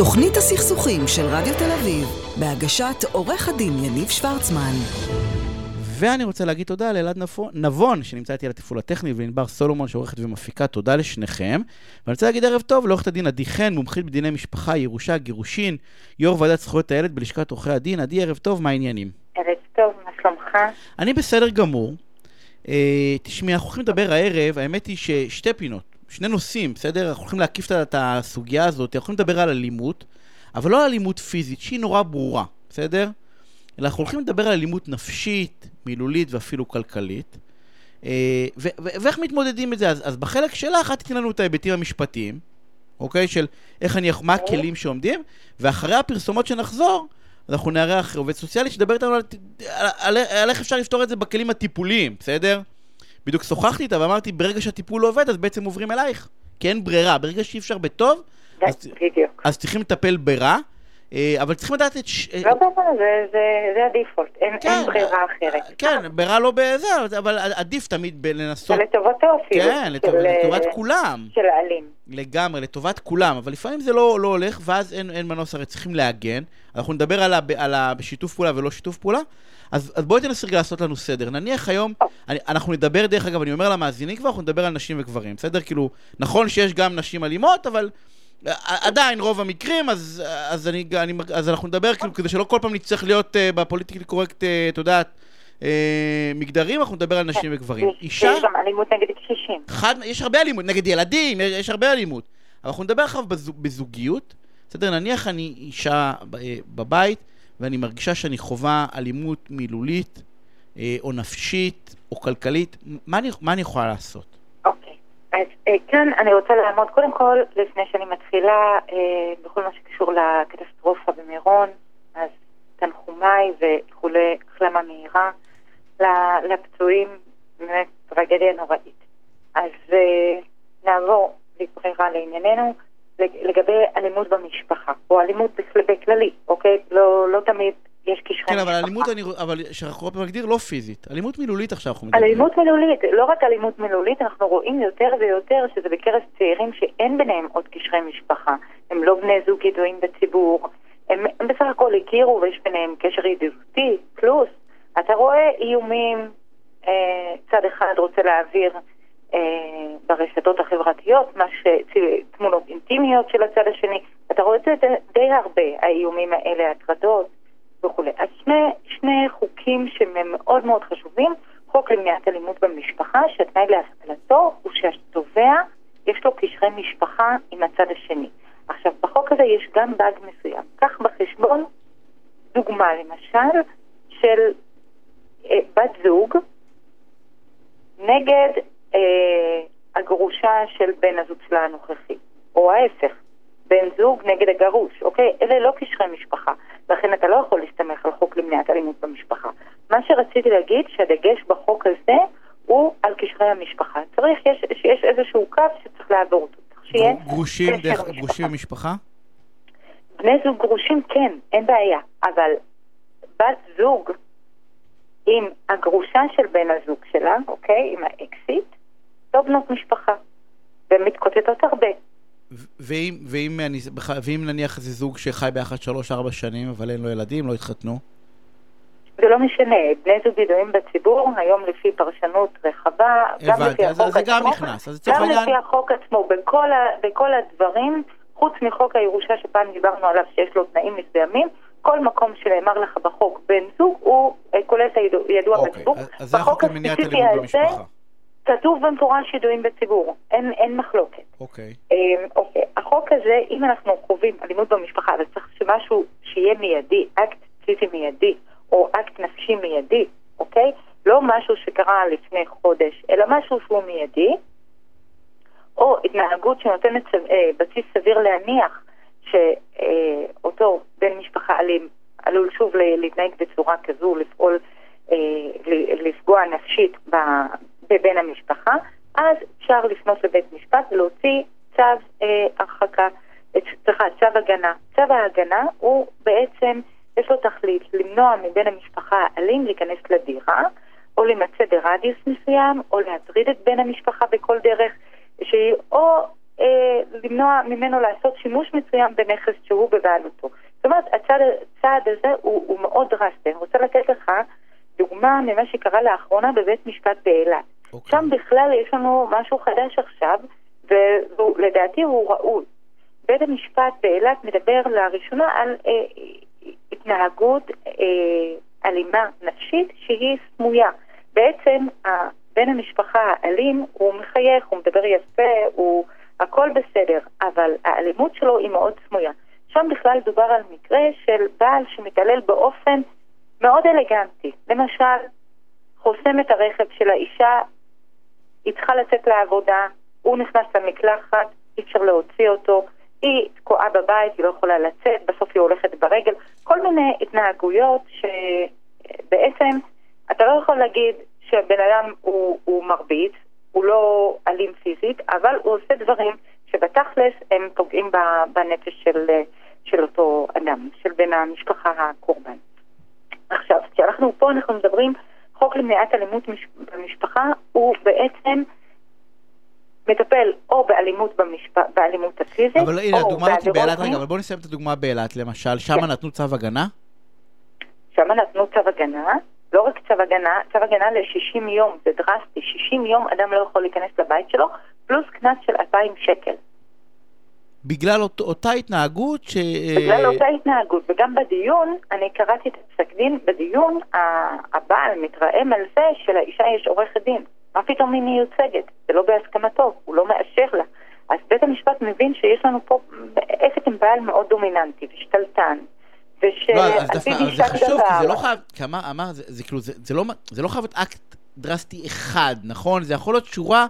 תוכנית הסכסוכים של רדיו תל אביב, בהגשת עורך הדין יניב שוורצמן. ואני רוצה להגיד תודה לאלעד נבון, שנמצא איתי על התפעול הטכני, ולענבר סולומון, שעורכת ומפיקה, תודה לשניכם. ואני רוצה להגיד ערב טוב לעורכת הדין עדי חן, מומחית בדיני משפחה, ירושה, גירושין, יו"ר ועדת זכויות הילד בלשכת עורכי הדין. עדי, ערב טוב, מה העניינים? ערב טוב, מה שלומך? אני בסדר גמור. אה, תשמעי, אנחנו הולכים לדבר הערב, האמת היא ששתי פינות, שני נושאים, בסדר? אנחנו הולכים להקיף את הסוגיה הזאת, אנחנו הולכים לדבר על אלימות, אבל לא על אלימות פיזית, שהיא נורא ברורה, בסדר? אלא אנחנו הולכים לדבר על אלימות נפשית, מילולית ואפילו כלכלית. אה, ואיך מתמודדים עם זה? אז, אז בחלק שלך, את תתני לנו את ההיבטים המשפטיים, אוקיי? של איך אני, מה הכלים שעומדים, ואחרי הפרסומות שנחזור, אנחנו נארח עובד סוציאלי שידבר איתנו על, על, על, על איך אפשר לפתור את זה בכלים הטיפוליים, בסדר? בדיוק שוחחתי איתה ואמרתי, ברגע שהטיפול לא עובד, אז בעצם עוברים אלייך. כי אין ברירה. ברגע שאי אפשר בטוב, אז, אז צריכים לטפל ברע. אה, אבל צריכים לדעת את... ש... לא ברור, זה, זה, זה הדיפולט, אין, כן, אין ברירה אחרת. כן, ברירה לא בזה, אבל עדיף תמיד לנסות... לטובתו אפילו. כן, לטוב, של, לטובת כולם. של האלים. לגמרי, לטובת כולם, אבל לפעמים זה לא, לא הולך, ואז אין, אין מנוס, הרי צריכים להגן. אנחנו נדבר על, ה, על השיתוף פעולה ולא שיתוף פעולה. אז, אז בואי תנסי רגע לעשות לנו סדר. נניח היום, אני, אנחנו נדבר, דרך אגב, אני אומר למאזינים כבר, אנחנו נדבר על נשים וגברים, בסדר? כאילו, נכון שיש גם נשים אלימות, אבל עדיין רוב המקרים, אז, אז, אני, אני, אז אנחנו נדבר כאילו כדי שלא כל פעם נצטרך להיות uh, בפוליטיקלי קורקט, uh, את יודעת, uh, מגדרים, אנחנו נדבר על נשים וגברים. אישה... יש גם אלימות נגד קשישים. חד, יש הרבה אלימות, נגד ילדים, יש, יש הרבה אלימות. אבל אנחנו נדבר עכשיו בזוג, בזוגיות. בסדר, נניח אני אישה בבית, ואני מרגישה שאני חווה אלימות מילולית, או נפשית, או כלכלית, מה אני, מה אני יכולה לעשות? אז אה, כאן אני רוצה לעמוד, קודם כל, לפני שאני מתחילה, אה, בכל מה שקשור לקטסטרופה במירון, אז תנחומיי ואיחולי החלמה מהירה לפצועים, באמת טרגדיה נוראית. אז אה, נעבור לברירה לענייננו. לגבי אלימות במשפחה, או אלימות בכללי, אוקיי? לא, לא תמיד יש קשרי כן, אבל אלימות, אני, אבל שאנחנו נגדיר לא פיזית, אלימות מילולית עכשיו אנחנו מדברים. אלימות מילולית, לא רק אלימות מילולית, אנחנו רואים יותר ויותר שזה בקרב צעירים שאין ביניהם עוד קשרי משפחה. הם לא בני זוג ידועים בציבור, הם, הם בסך הכל הכירו ויש ביניהם קשר ידידותי, פלוס, אתה רואה איומים, אה, צד אחד רוצה להעביר אה, ברשתות החברתיות, מה ש... תמונות אינטימיות של הצד השני, אתה רואה את זה די הרבה, האיומים האלה, הטרדות. וכולי. אז שני, שני חוקים שהם מאוד מאוד חשובים, חוק למניעת אלימות במשפחה, שהתנאי להפעלתו הוא שהתובע יש לו קשרי משפחה עם הצד השני. עכשיו, בחוק הזה יש גם באג מסוים. קח בחשבון דוגמה, למשל, של אה, בת זוג נגד אה, הגרושה של בן הזוג שלה הנוכחי, או ההפך, בן זוג נגד הגרוש, אוקיי? אלה לא קשרי משפחה. לכן אתה לא יכול להסתמך על חוק למניעת אלימות במשפחה. מה שרציתי להגיד, שהדגש בחוק הזה הוא על קשרי המשפחה. צריך יש, שיש איזשהו קו שצריך לעבור אותו. שיהיה גרושים, דרך, גרושים במשפחה? בני זוג גרושים כן, אין בעיה. אבל בת זוג עם הגרושה של בן הזוג שלה, אוקיי? עם האקסיט, לא בנות משפחה. והן מתקוטטות הרבה. ואם, ואם, ואם נניח זה זוג שחי ביחד שלוש-ארבע שנים, אבל אין לו ילדים, לא התחתנו? זה לא משנה, בני זוג ידועים בציבור, היום לפי פרשנות רחבה, גם לפי החוק עצמו, גם נכנס, גם לפי. החוק עצמו, בכל, ה, בכל הדברים, חוץ מחוק הירושה שפעם דיברנו עליו שיש לו תנאים מסוימים, כל מקום שנאמר לך בחוק בן זוג, הוא אה, כולל את הידוע אוקיי, בציבור. אז זה החוק למניעת אלימות במשפחה. כתוב במפורש ידועים בציבור, אין, אין מחלוקת. אוקיי. Okay. אמ, אוקיי. החוק הזה, אם אנחנו חווים אלימות במשפחה, אבל צריך שמשהו שיהיה מיידי, אקט פיזי מיידי, או אקט נפשי מיידי, אוקיי? לא משהו שקרה לפני חודש, אלא משהו שהוא מיידי, או התנהגות שנותנת אה, בסיס סביר להניח שאותו אה, בן משפחה אלים עלול שוב להתנהג בצורה כזו, לפעול, אה, לפגוע נפשית בבן המשפחה, אז אפשר לפנות לבית משפט ולהוציא צו אה, הרחקה, סליחה, צו הגנה. צו ההגנה הוא בעצם, יש לו תכלית למנוע מבן המשפחה האלים להיכנס לדירה, או להימצא ברדיוס מסוים, או להטריד את בן המשפחה בכל דרך שהיא, או אה, למנוע ממנו לעשות שימוש מסוים בנכס שהוא בבעלותו. זאת אומרת, הצעד, הצעד הזה הוא, הוא מאוד דרסטי. אני רוצה לתת לך דוגמה ממה שקרה לאחרונה בבית משפט באילת. Okay. אוקיי. שם בכלל יש לנו משהו חדש עכשיו, ולדעתי הוא ראוי. בית המשפט באילת מדבר לראשונה על אה, התנהגות אה, אלימה נפשית שהיא סמויה. בעצם בן המשפחה האלים הוא מחייך, הוא מדבר יפה, הוא הכל בסדר, אבל האלימות שלו היא מאוד סמויה. שם בכלל דובר על מקרה של בעל שמתעלל באופן מאוד אלגנטי. למשל, חוסם את הרכב של האישה, היא צריכה לצאת לעבודה, הוא נכנס למקלחת, אי אפשר להוציא אותו, היא תקועה בבית, היא לא יכולה לצאת, בסוף היא הולכת ברגל, כל מיני התנהגויות שבעצם אתה לא יכול להגיד שהבן אדם הוא, הוא מרביץ, הוא לא אלים פיזית, אבל הוא עושה דברים שבתכלס הם פוגעים בנפש של, של אותו אדם, של בן המשפחה הקורבן. עכשיו, כשאנחנו פה אנחנו מדברים, חוק למניעת אלימות במשפחה הוא בעצם מטפל או באלימות, במשפ... באלימות הפיזית, אבל הנה, הדוגמה הזאת באילת, רגע, אבל בואו נסיים את הדוגמה באילת, למשל, שם כן. נתנו צו הגנה? שם נתנו צו הגנה, לא רק צו הגנה, צו הגנה ל-60 יום, זה דרסטי, 60 יום אדם לא יכול להיכנס לבית שלו, פלוס קנס של 2,000 שקל. בגלל אות, אותה התנהגות ש... בגלל אותה התנהגות, וגם בדיון, אני קראתי את הפסק דין, בדיון הבעל מתרעם על זה שלאישה יש עורכת דין. מה פתאום היא מיוצגת? זה לא בהסכמתו, הוא לא מאשר לה. אז בית המשפט מבין שיש לנו פה עסק עם בעל מאוד דומיננטי ושתלטן. לא, אז דווקא, זה חשוב, כי זה לא חייב, כי אמר, אמר, זה, זה כאילו, זה, זה, לא, זה לא חייב להיות אקט דרסטי אחד, נכון? זה יכול להיות שורה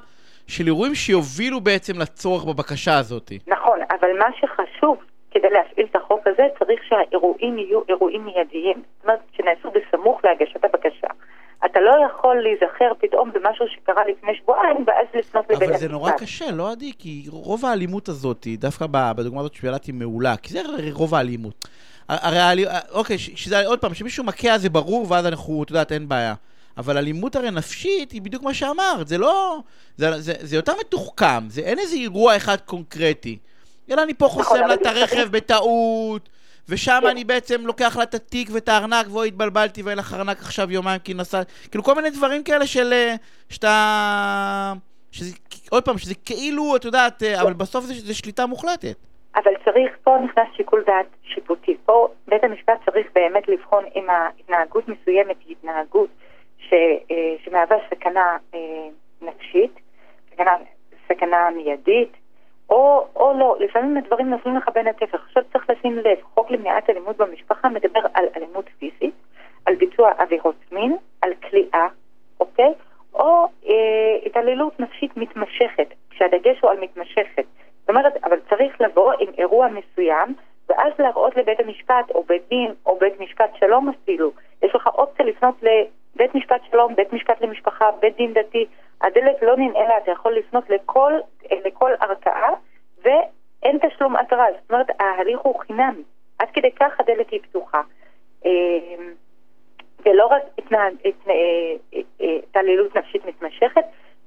של אירועים שיובילו בעצם לצורך בבקשה הזאת. נכון, אבל מה שחשוב כדי להפעיל את החוק הזה, צריך שהאירועים יהיו אירועים מיידיים. זאת אומרת, שנעשו בסמוך להגשת הבקשה. אתה לא יכול להיזכר פתאום במשהו שקרה לפני שבועיים, ואז לפנות לבית המשפט. אבל זה נורא קשה, לא עדי? כי רוב האלימות הזאת, דווקא בדוגמה הזאת היא מעולה, כי זה רוב האלימות. הרי, אוקיי, שזה, עוד פעם, שמישהו מכה זה ברור, ואז אנחנו, את יודעת, אין בעיה. אבל אלימות הרי נפשית היא בדיוק מה שאמרת, זה לא... זה, זה, זה יותר מתוחכם, זה אין איזה אירוע אחד קונקרטי. אלא אני פה נכון, חוסם לה את הרכב בטעות, ושם כן. אני בעצם לוקח לה את התיק ואת הארנק, ואוי התבלבלתי ואין לך ארנק עכשיו יומיים כי נסעת... כאילו כל מיני דברים כאלה של... אה, שאתה... שזה, עוד פעם, שזה כאילו, את יודעת, אה, אבל בסוף זה, זה שליטה מוחלטת. אבל צריך, פה נכנס שיקול דעת שיפוטי. פה בית המשפט צריך באמת לבחון אם ההתנהגות מסוימת היא התנהגות ש, אה, שמהווה סכנה נפשית, סכנה, סכנה מיידית, או, או לא. לפעמים הדברים נופלים לך בין התפר. עכשיו צריך לשים לב, חוק למניעת אלימות במשפחה מדבר על אלימות פיזית, על ביצוע עבירות מין, על כליאה, אוקיי? או אה, התעללות נפשית מתמשכת, כשהדגש הוא על מתמשכת. זאת אומרת, אבל צריך לבוא עם אירוע מסוים, ואז להראות לבית המשפט, או בית דין, או בית משפט שלום אפילו. יש לך אופציה לפנות לבית משפט שלום, בית משפט למשפחה, בית דין דתי. הדלת לא ננעלה, אתה יכול לפנות לכל, לכל ערכאה, ואין תשלום התראה. זאת אומרת, ההליך הוא חינמי. עד כדי כך הדלת היא פתוחה. ולא רק התעללות נפשית מתמשכת,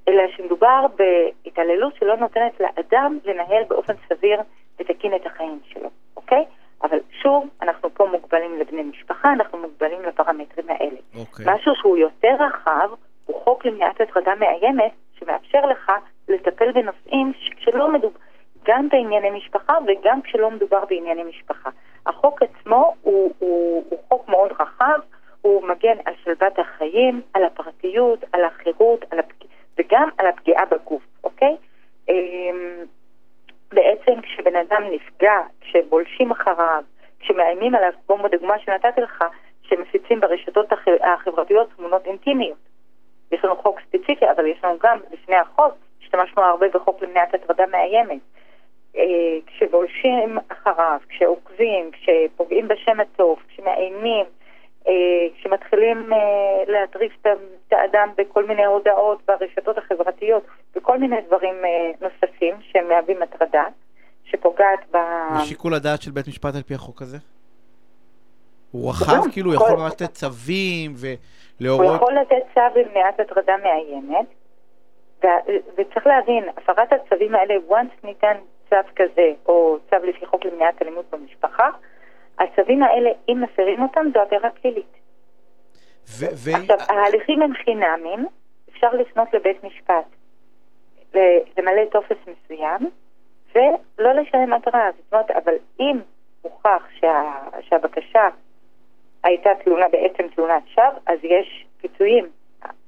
אלא שמדובר בהתעללות שלא נותנת לאדם לנהל באופן סביר ותקין את החיים שלו, אוקיי? אבל שוב, אנחנו פה מוגבלים לבני משפחה, אנחנו מוגבלים לפרמטרים האלה. אוקיי. משהו שהוא יותר רחב, חוק למניעת הטרדה מאיימת, שמאפשר לך לטפל בנושאים כשלא מדובר, גם בענייני משפחה וגם כשלא מדובר בענייני משפחה. החוק עצמו הוא, הוא, הוא חוק מאוד רחב, הוא מגן על שלוות החיים, על הפרטיות, על החירות, על הפג... וגם על הפגיעה בגוף, אוקיי? אמ, בעצם כשבן אדם נפגע, כשבולשים אחריו, כשמאיימים עליו, כמו בדוגמה שנתתי לך, שמפיצים ברשתות החברתיות תמונות אינטימיות. יש לנו חוק ספציפי, אבל יש לנו גם, לפני החוק, השתמשנו הרבה בחוק למניעת הטרדה מאיימת. אה, כשבולשים אחריו, כשעוקבים, כשפוגעים בשם הטוב, כשמאיימים, אה, כשמתחילים אה, להטריף את האדם בכל מיני הודעות ברשתות החברתיות וכל מיני דברים נוספים שהם מהווים הטרדה, שפוגעת ב... ושיקול הדעת של בית משפט על פי החוק הזה? הוא רחב, כאילו, הוא יכול לתת צווים ולהורות... הוא יכול לתת צו למניעת הטרדה מאיימת, ו- וצריך להבין, הפרת הצווים האלה, once ניתן צו כזה, או צו לפי חוק למניעת אלימות במשפחה, הצווים האלה, אם מפרים אותם, זו עבירה פלילית. ו- ו- עכשיו, ההליכים הם חינמים, אפשר לפנות לבית משפט, למלא טופס מסוים, ולא לשלם אגרה. זאת אומרת, אבל אם הוכח שה, שהבקשה הייתה תלונה, בעצם תלונת שווא, אז יש פיצויים.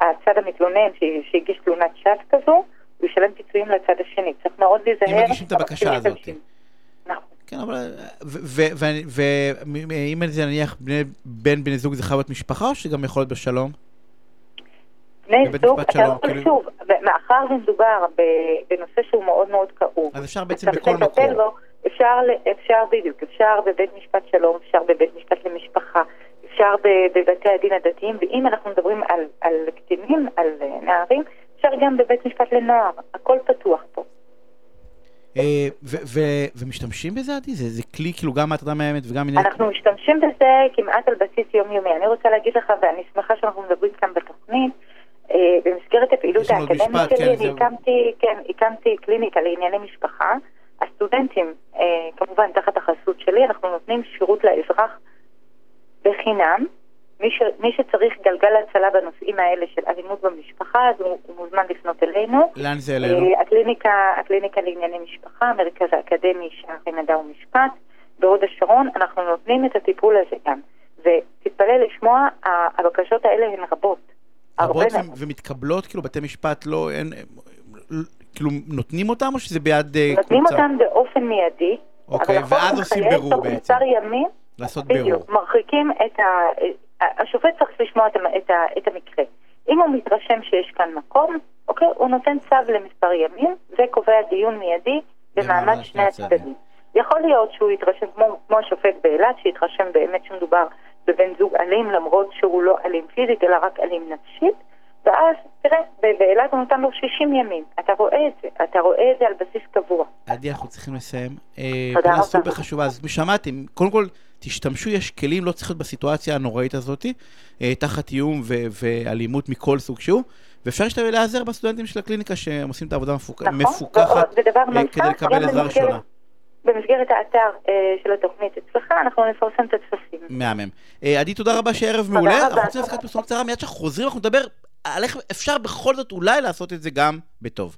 הצד המתלונן שהגיש תלונת שווא כזו, הוא ישלם פיצויים לצד השני. צריך מאוד להיזהר. אם מגישים את הבקשה הזאת. נכון. כן, אבל... ואם זה נניח בין בני זוג זה חייב להיות משפחה, או שגם יכול להיות בשלום? בני זוג, אתה יכול כאילו- שוב, מאחר ומדובר ב- בנושא שהוא מאוד מאוד כאוב. אז אפשר בעצם בכל מקום. אפשר, אפשר בדיוק, אפשר בבית משפט שלום, אפשר בבית משפט למשפחה, אפשר בבתי הדין הדתיים, ואם אנחנו מדברים על, על קטינים, על אה, נערים, אפשר גם בבית משפט לנוער, הכל פתוח פה. אה, ומשתמשים בזה, עדי? זה זה כלי כאילו גם מהטרדה מאיימת וגם. אנחנו משתמשים בזה כמעט על בסיס יומיומי. אני רוצה להגיד לך, ואני שמחה שאנחנו מדברים כאן בתוכנית, אה, במסגרת הפעילות האקדמית שלי, כן, אני. הקמתי, כן, הקמתי קליניקה לענייני משפחה. הסטודנטים, כמובן תחת החסות שלי, אנחנו נותנים שירות לאזרח בחינם. מי, ש, מי שצריך גלגל הצלה בנושאים האלה של אלימות במשפחה, אז הוא, הוא מוזמן לפנות אלינו. לאן זה אלינו? אה, הקליניקה, הקליניקה לענייני משפחה, המרכז האקדמי שערי מדע ומשפט, בהוד השרון, אנחנו נותנים את הטיפול הזה גם. ותתפלא לשמוע, הבקשות האלה הן רבות. רבות. ו- ומתקבלות, כאילו בתי משפט לא... אין- כאילו נותנים אותם, או שזה ביד אה, נותנים קבוצה? אותם באופן מיידי. אוקיי, אבל החוק ואז עושים בירור תוך בעצם. מספר ימים, לעשות בירור. בדיוק, מרחיקים את ה... השופט צריך לשמוע את, המ- את, ה... את המקרה. אם הוא מתרשם שיש כאן מקום, אוקיי, הוא נותן צו למספר ימים, וקובע דיון מיידי במעמד שני. הצדדים. יכול להיות שהוא יתרשם, כמו, כמו השופט באילת, שיתרשם באמת שמדובר בבן זוג אלים, למרות שהוא לא אלים פיזית, אלא רק אלים נפשית, ואז, תראה, באילת הוא נתן לו 60 ימים. אתה רואה את זה, אתה רואה את זה על בסיס קבוע. עדי, אנחנו צריכים לסיים. אה, תודה רבה. סופר חשובה. אז שמעתם, קודם כל, תשתמשו, יש כלים, לא צריך להיות בסיטואציה הנוראית הזאת, אה, תחת איום ואלימות מכל סוג שהוא, ואפשר להיעזר בסטודנטים של הקליניקה שהם עושים את העבודה המפוק- נכון? אה, כדי לקבל עזרה ראשונה. במסגרת האתר אה, של התוכנית אצלך, אנחנו נפרסם את הטפסים. מהמם. אה, עדי, תודה רבה שערב מעולה. אנחנו רוצים להפסקת פרסומת קצרה, מיד שאנחנו חוזרים, אנחנו נדבר על איך אפשר בכל זאת אולי לעשות את זה גם בטוב.